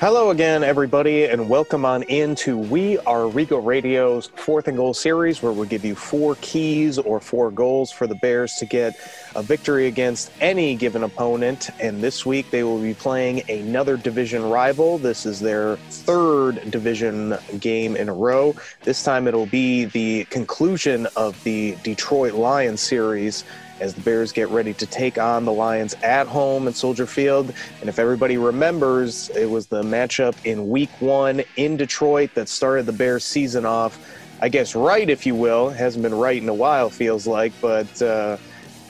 Hello again, everybody, and welcome on into We Are Rico Radio's fourth and goal series, where we'll give you four keys or four goals for the Bears to get a victory against any given opponent. And this week they will be playing another division rival. This is their third division game in a row. This time it'll be the conclusion of the Detroit Lions series as the Bears get ready to take on the Lions at home at Soldier Field. And if everybody remembers, it was the matchup in week one in Detroit that started the Bears season off, I guess, right, if you will. Hasn't been right in a while, feels like, but. Uh,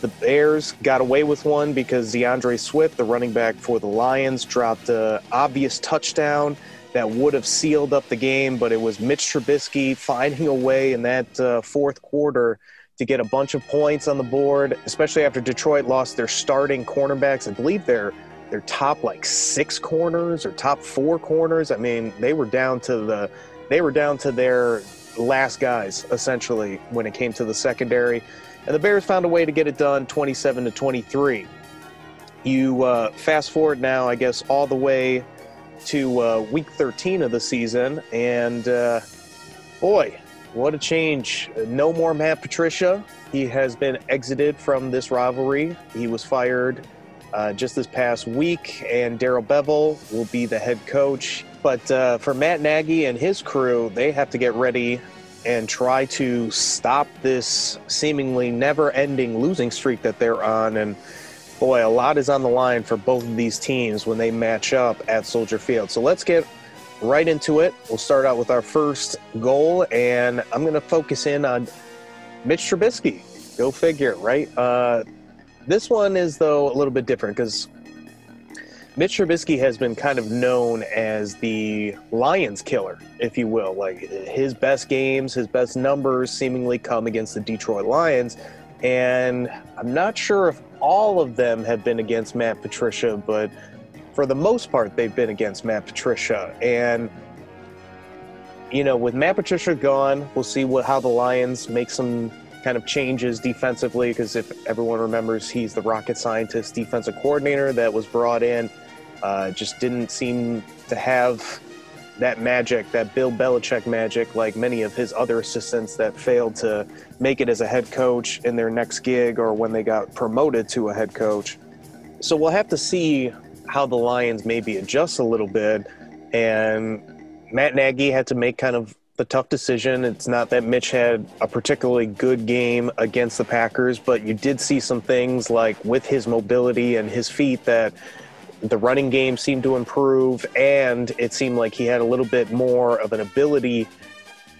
the Bears got away with one because D'Andre Swift, the running back for the Lions, dropped an obvious touchdown that would have sealed up the game, but it was Mitch Trubisky finding a way in that uh, fourth quarter to get a bunch of points on the board, especially after Detroit lost their starting cornerbacks. I believe their their top like six corners or top four corners. I mean, they were down to the they were down to their last guys essentially when it came to the secondary, and the Bears found a way to get it done, 27 to 23. You uh, fast forward now, I guess, all the way to uh, week 13 of the season, and uh, boy, what a change. No more Matt Patricia. He has been exited from this rivalry. He was fired uh, just this past week, and Darrell Bevell will be the head coach. But uh, for Matt Nagy and his crew, they have to get ready and try to stop this seemingly never ending losing streak that they're on. And boy, a lot is on the line for both of these teams when they match up at Soldier Field. So let's get right into it. We'll start out with our first goal, and I'm going to focus in on Mitch Trubisky. Go figure, right? Uh, this one is, though, a little bit different because Mitch Trubisky has been kind of known as the Lions killer, if you will. Like his best games, his best numbers seemingly come against the Detroit Lions. And I'm not sure if all of them have been against Matt Patricia, but for the most part, they've been against Matt Patricia. And, you know, with Matt Patricia gone, we'll see what, how the Lions make some kind of changes defensively. Because if everyone remembers, he's the rocket scientist defensive coordinator that was brought in. Uh, just didn't seem to have that magic, that Bill Belichick magic, like many of his other assistants that failed to make it as a head coach in their next gig or when they got promoted to a head coach. So we'll have to see how the Lions maybe adjust a little bit. And Matt Nagy had to make kind of the tough decision. It's not that Mitch had a particularly good game against the Packers, but you did see some things like with his mobility and his feet that the running game seemed to improve, and it seemed like he had a little bit more of an ability,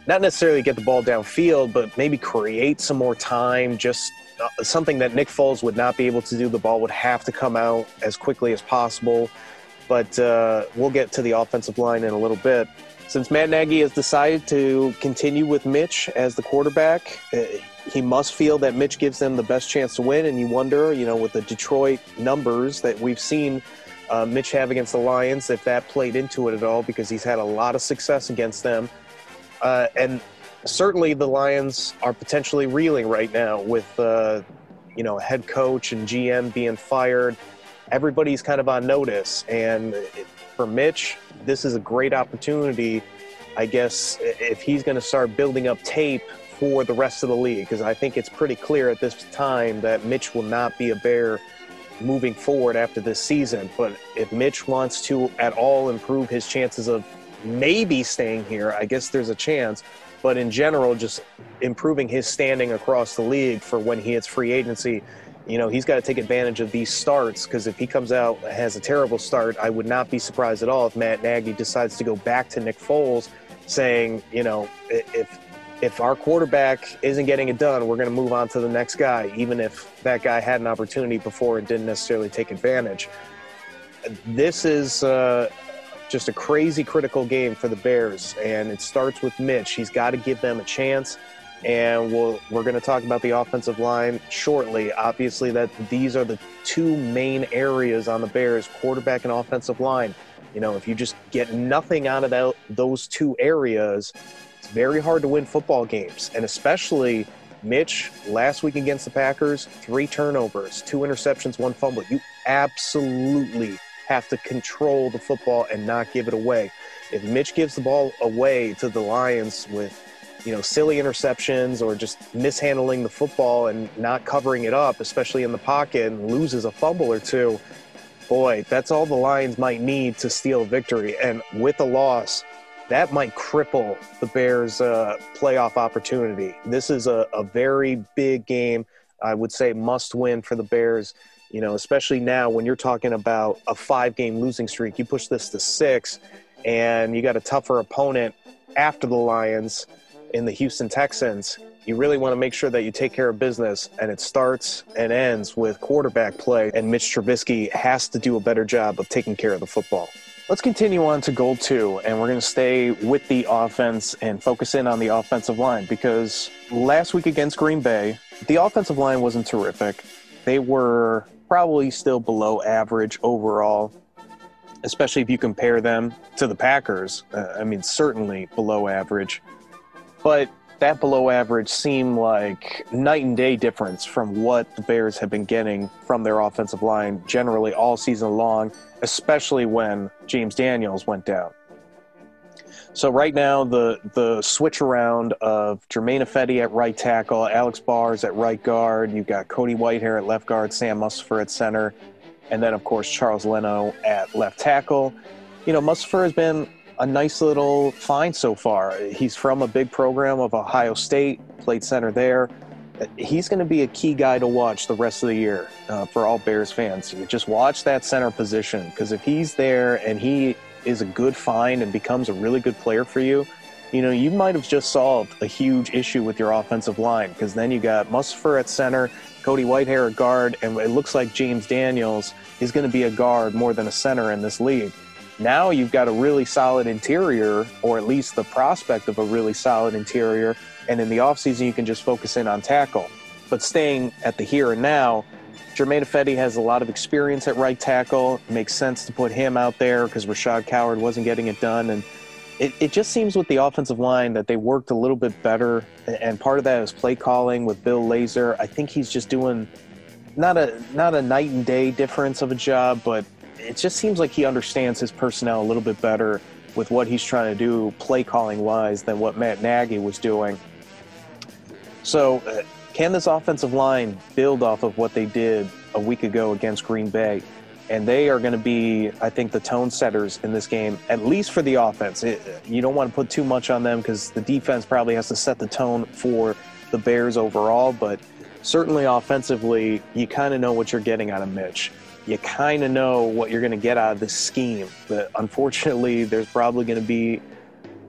not necessarily get the ball downfield, but maybe create some more time just something that Nick Foles would not be able to do. The ball would have to come out as quickly as possible. But uh, we'll get to the offensive line in a little bit. Since Matt Nagy has decided to continue with Mitch as the quarterback, uh, he must feel that Mitch gives them the best chance to win. And you wonder, you know, with the Detroit numbers that we've seen uh, Mitch have against the Lions, if that played into it at all, because he's had a lot of success against them. Uh, and certainly the Lions are potentially reeling right now with, uh, you know, head coach and GM being fired. Everybody's kind of on notice. And for Mitch, this is a great opportunity, I guess, if he's going to start building up tape for the rest of the league, because I think it's pretty clear at this time that Mitch will not be a Bear moving forward after this season. But if Mitch wants to at all improve his chances of maybe staying here, I guess there's a chance but in general, just improving his standing across the league for when he hits free agency. You know, he's got to take advantage of these starts because if he comes out has a terrible start, I would not be surprised at all if Matt Nagy decides to go back to Nick Foles, saying, you know, if if our quarterback isn't getting it done, we're going to move on to the next guy, even if that guy had an opportunity before and didn't necessarily take advantage. This is uh, just a crazy critical game for the Bears, and it starts with Mitch. He's got to give them a chance, and we'll, we're going to talk about the offensive line shortly. Obviously, that these are the two main areas on the Bears: quarterback and offensive line. You know, if you just get nothing out of that, those two areas, it's very hard to win football games, and especially. Mitch, last week against the Packers, three turnovers, two interceptions, one fumble. You absolutely have to control the football and not give it away. If Mitch gives the ball away to the Lions with, you know, silly interceptions or just mishandling the football and not covering it up, especially in the pocket, and loses a fumble or two, boy, that's all the Lions might need to steal victory. And with a loss, that might cripple the Bears' uh, playoff opportunity. This is a, a very big game. I would say must win for the Bears. You know, especially now when you're talking about a five game losing streak, you push this to six, and you got a tougher opponent after the Lions in the Houston Texans. You really want to make sure that you take care of business, and it starts and ends with quarterback play. And Mitch Trubisky has to do a better job of taking care of the football. Let's continue on to goal two, and we're going to stay with the offense and focus in on the offensive line because last week against Green Bay, the offensive line wasn't terrific. They were probably still below average overall, especially if you compare them to the Packers. Uh, I mean, certainly below average. But that below average seemed like night and day difference from what the Bears have been getting from their offensive line generally all season long, especially when James Daniels went down. So right now, the the switch around of Germain Ifedi at right tackle, Alex Bars at right guard. You've got Cody Whitehair at left guard, Sam Mustipher at center, and then of course Charles Leno at left tackle. You know, Mustipher has been a nice little find so far. He's from a big program of Ohio State, played center there. He's going to be a key guy to watch the rest of the year uh, for all Bears fans. Just watch that center position because if he's there and he is a good find and becomes a really good player for you, you know, you might have just solved a huge issue with your offensive line because then you got Mustipher at center, Cody Whitehair at guard, and it looks like James Daniels is going to be a guard more than a center in this league. Now you've got a really solid interior, or at least the prospect of a really solid interior, and in the offseason you can just focus in on tackle. But staying at the here and now, Germain Ifedi has a lot of experience at right tackle. It makes sense to put him out there because Rashaad Coward wasn't getting it done. And it, it just seems with the offensive line that they worked a little bit better. And part of that is play calling with Bill Lazor. I think he's just doing not a not a night and day difference of a job, but it just seems like he understands his personnel a little bit better with what he's trying to do play calling wise than what Matt Nagy was doing. So uh, can this offensive line build off of what they did a week ago against Green Bay? And they are going to be, I think, the tone setters in this game, at least for the offense. It, you don't want to put too much on them because the defense probably has to set the tone for the Bears overall. But certainly offensively, you kind of know what you're getting out of Mitch. You kind of know what you're going to get out of this scheme. But unfortunately, there's probably going to be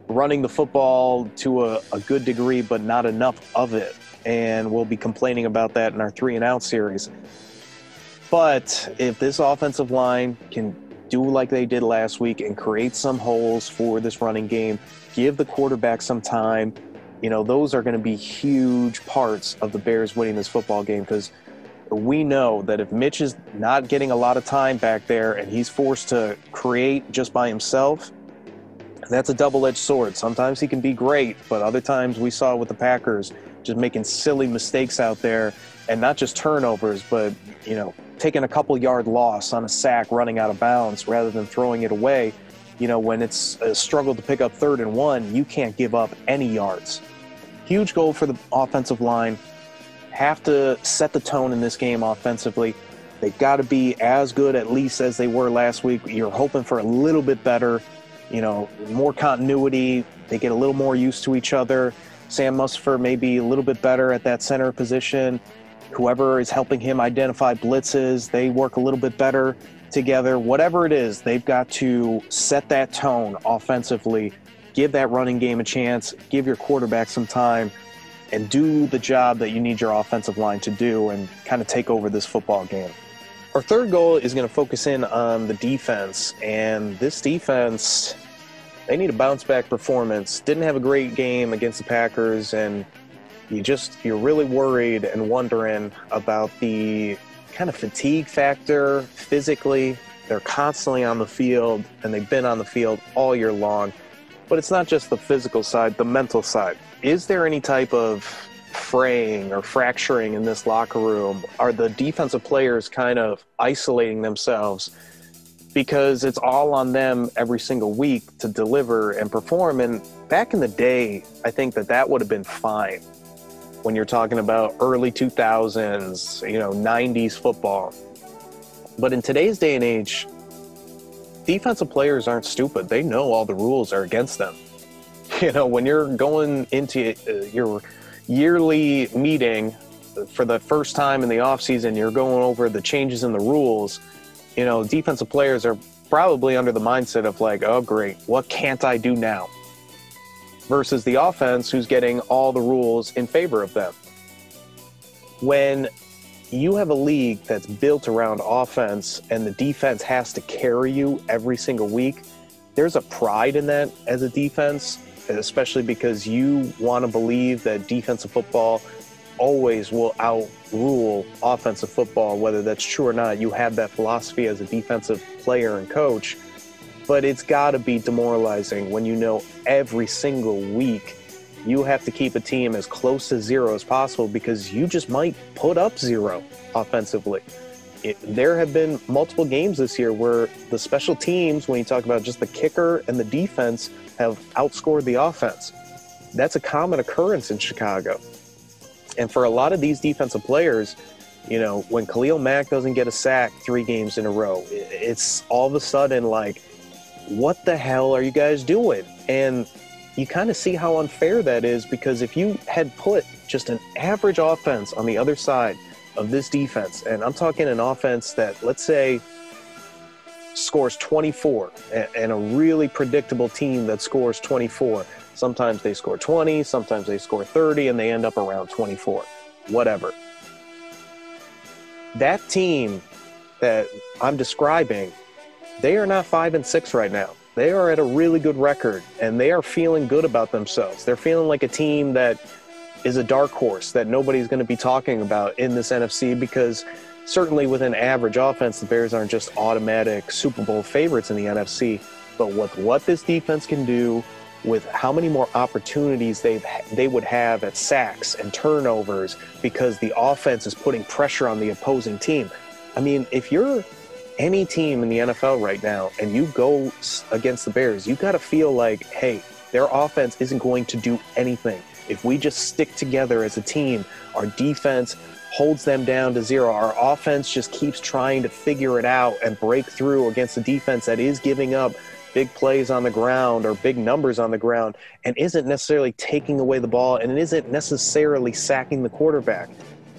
running the football to a, a good degree, but not enough of it and we'll be complaining about that in our three and out series. But if this offensive line can do like they did last week and create some holes for this running game, give the quarterback some time, you know, those are going to be huge parts of the Bears winning this football game because we know that if Mitch is not getting a lot of time back there and he's forced to create just by himself, that's a double edged sword. Sometimes he can be great, but other times we saw with the Packers just making silly mistakes out there and not just turnovers, but, you know, taking a couple yard loss on a sack running out of bounds rather than throwing it away. You know, when it's a struggle to pick up third and one, you can't give up any yards. Huge goal for the offensive line. Have to set the tone in this game offensively. They've got to be as good, at least, as they were last week. You're hoping for a little bit better, you know, more continuity. They get a little more used to each other. Sam Mustipher may be a little bit better at that center position. Whoever is helping him identify blitzes, they work a little bit better together. Whatever it is, they've got to set that tone offensively, give that running game a chance, give your quarterback some time, and do the job that you need your offensive line to do and kind of take over this football game. Our third goal is going to focus in on the defense, and this defense they need a bounce back performance. Didn't have a great game against the Packers, and you just you're really worried and wondering about the kind of fatigue factor physically. They're constantly on the field, and they've been on the field all year long. But it's not just the physical side, the mental side. Is there any type of fraying or fracturing in this locker room? Are the defensive players kind of isolating themselves? Because it's all on them every single week to deliver and perform. And back in the day, I think that that would have been fine when you're talking about early 2000s, you know, 90s football. But in today's day and age, defensive players aren't stupid. They know all the rules are against them. You know, when you're going into uh, your yearly meeting for the first time in the offseason, you're going over the changes in the rules you know, defensive players are probably under the mindset of like, oh, great, what can't I do now? Versus the offense who's getting all the rules in favor of them. When you have a league that's built around offense and the defense has to carry you every single week, there's a pride in that as a defense, especially because you want to believe that defensive football always will outrule offensive football, whether that's true or not. You have that philosophy as a defensive player and coach, but it's got to be demoralizing when you know every single week you have to keep a team as close to zero as possible because you just might put up zero offensively. It, there have been multiple games this year where the special teams, when you talk about just the kicker and the defense, have outscored the offense. That's a common occurrence in Chicago. And for a lot of these defensive players, you know, when Khalil Mack doesn't get a sack three games in a row, it's all of a sudden like, what the hell are you guys doing? And you kind of see how unfair that is because if you had put just an average offense on the other side of this defense, and I'm talking an offense that, let's say, scores 24 and a really predictable team that scores 24 Sometimes they score 20, sometimes they score 30, and they end up around 24. Whatever. That team that I'm describing, they are not five and six right now. They are at a really good record and they are feeling good about themselves. They're feeling like a team that is a dark horse that nobody's going to be talking about in this NFC because certainly with an average offense, the Bears aren't just automatic Super Bowl favorites in the NFC. But with what this defense can do, with how many more opportunities they they would have at sacks and turnovers because the offense is putting pressure on the opposing team. I mean, if you're any team in the NFL right now and you go against the Bears, you got to feel like, hey, their offense isn't going to do anything. If we just stick together as a team, our defense holds them down to zero. Our offense just keeps trying to figure it out and break through against a defense that is giving up big plays on the ground or big numbers on the ground and isn't necessarily taking away the ball and isn't necessarily sacking the quarterback.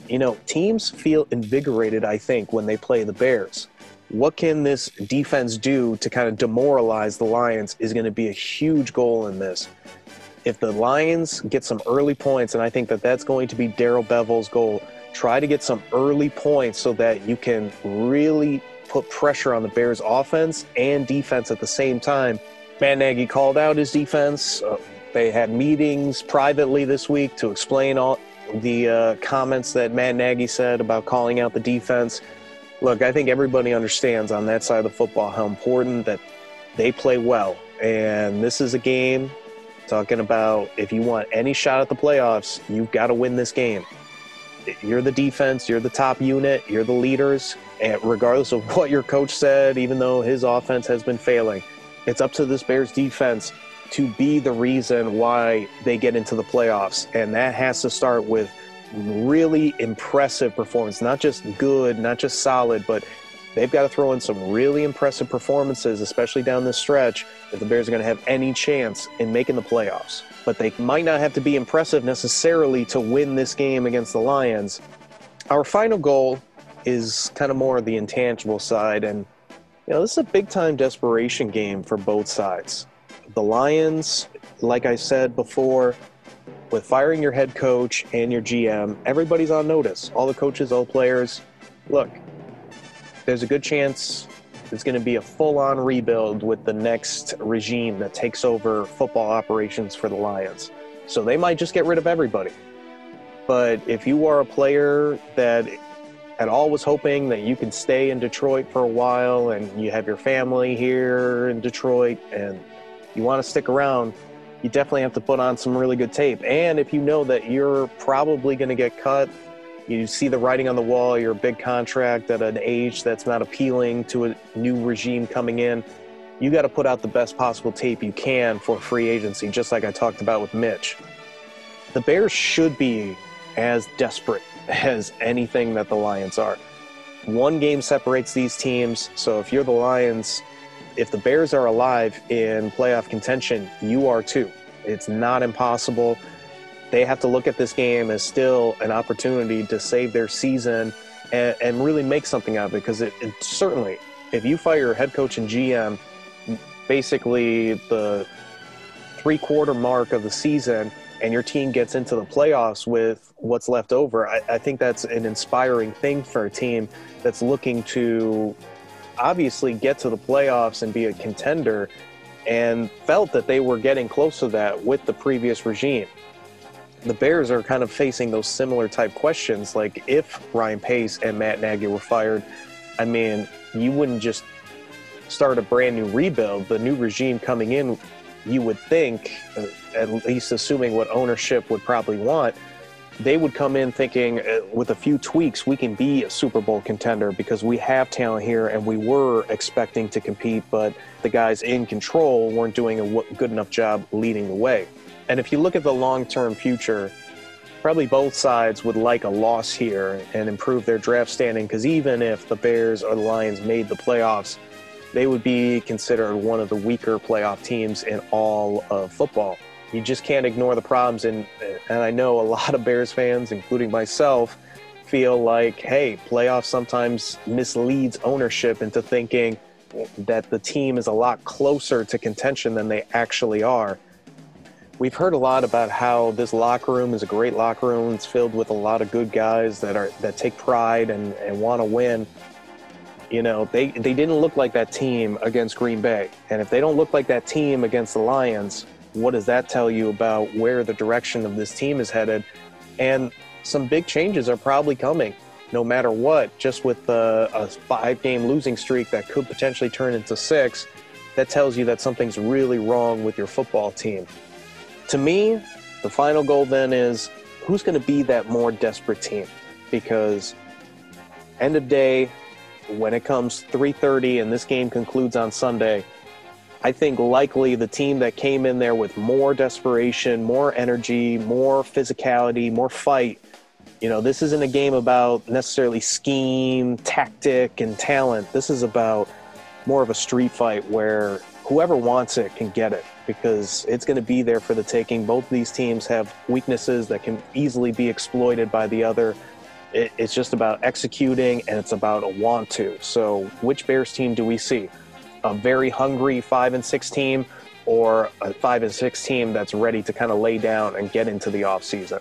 You know, teams feel invigorated, I think, when they play the Bears. What can this defense do to kind of demoralize the Lions is going to be a huge goal in this. If the Lions get some early points, and I think that that's going to be Darrell Bevell's goal, try to get some early points so that you can really put pressure on the Bears' offense and defense at the same time. Matt Nagy called out his defense. Uh, they had meetings privately this week to explain all the uh, comments that Matt Nagy said about calling out the defense. Look, I think everybody understands on that side of the football how important that they play well. And this is a game talking about if you want any shot at the playoffs, you've got to win this game. You're the defense, you're the top unit, you're the leaders and regardless of what your coach said, even though his offense has been failing, it's up to this Bears defense to be the reason why they get into the playoffs. And that has to start with really impressive performance, not just good, not just solid, but they've got to throw in some really impressive performances, especially down this stretch, if the Bears are going to have any chance in making the playoffs. But they might not have to be impressive necessarily to win this game against the Lions. Our final goal is kind of more the intangible side. And, you know, this is a big time desperation game for both sides. The Lions, like I said before, with firing your head coach and your GM, everybody's on notice. All the coaches, all the players. Look, there's a good chance it's going to be a full on rebuild with the next regime that takes over football operations for the Lions. So they might just get rid of everybody. But if you are a player that at all was hoping that you could stay in Detroit for a while and you have your family here in Detroit and you want to stick around, you definitely have to put on some really good tape. And if you know that you're probably going to get cut you see the writing on the wall, you're a big contract at an age that's not appealing to a new regime coming in. You got to put out the best possible tape you can for free agency, just like I talked about with Mitch. The Bears should be as desperate as anything that the Lions are. One game separates these teams, so if you're the Lions, if the Bears are alive in playoff contention, you are too. It's not impossible they have to look at this game as still an opportunity to save their season and, and really make something out of it. Because it, it, certainly, if you fire head coach and GM, basically the three quarter mark of the season, and your team gets into the playoffs with what's left over, I, I think that's an inspiring thing for a team that's looking to obviously get to the playoffs and be a contender and felt that they were getting close to that with the previous regime the Bears are kind of facing those similar type questions. Like if Ryan Pace and Matt Nagy were fired, I mean, you wouldn't just start a brand new rebuild. The new regime coming in, you would think, uh, at least assuming what ownership would probably want, they would come in thinking uh, with a few tweaks, we can be a Super Bowl contender because we have talent here and we were expecting to compete, but the guys in control weren't doing a good enough job leading the way. And if you look at the long term future, probably both sides would like a loss here and improve their draft standing because even if the Bears or the Lions made the playoffs, they would be considered one of the weaker playoff teams in all of football. You just can't ignore the problems. And, and I know a lot of Bears fans, including myself, feel like, hey, playoffs sometimes misleads ownership into thinking that the team is a lot closer to contention than they actually are. We've heard a lot about how this locker room is a great locker room. It's filled with a lot of good guys that are that take pride and, and want to win. You know, they, they didn't look like that team against Green Bay. And if they don't look like that team against the Lions, what does that tell you about where the direction of this team is headed? And some big changes are probably coming no matter what, just with a, a five game losing streak that could potentially turn into six, that tells you that something's really wrong with your football team. To me, the final goal then is who's going to be that more desperate team? Because end of day, when it comes 3:30 and this game concludes on Sunday, I think likely the team that came in there with more desperation, more energy, more physicality, more fight. You know, this isn't a game about necessarily scheme, tactic, and talent. This is about more of a street fight where whoever wants it can get it because it's going to be there for the taking. Both these teams have weaknesses that can easily be exploited by the other. it's just about executing and it's about a want to. So, which Bears team do we see? A very hungry five and six team, or a five and six team that's ready to kind of lay down and get into the off season?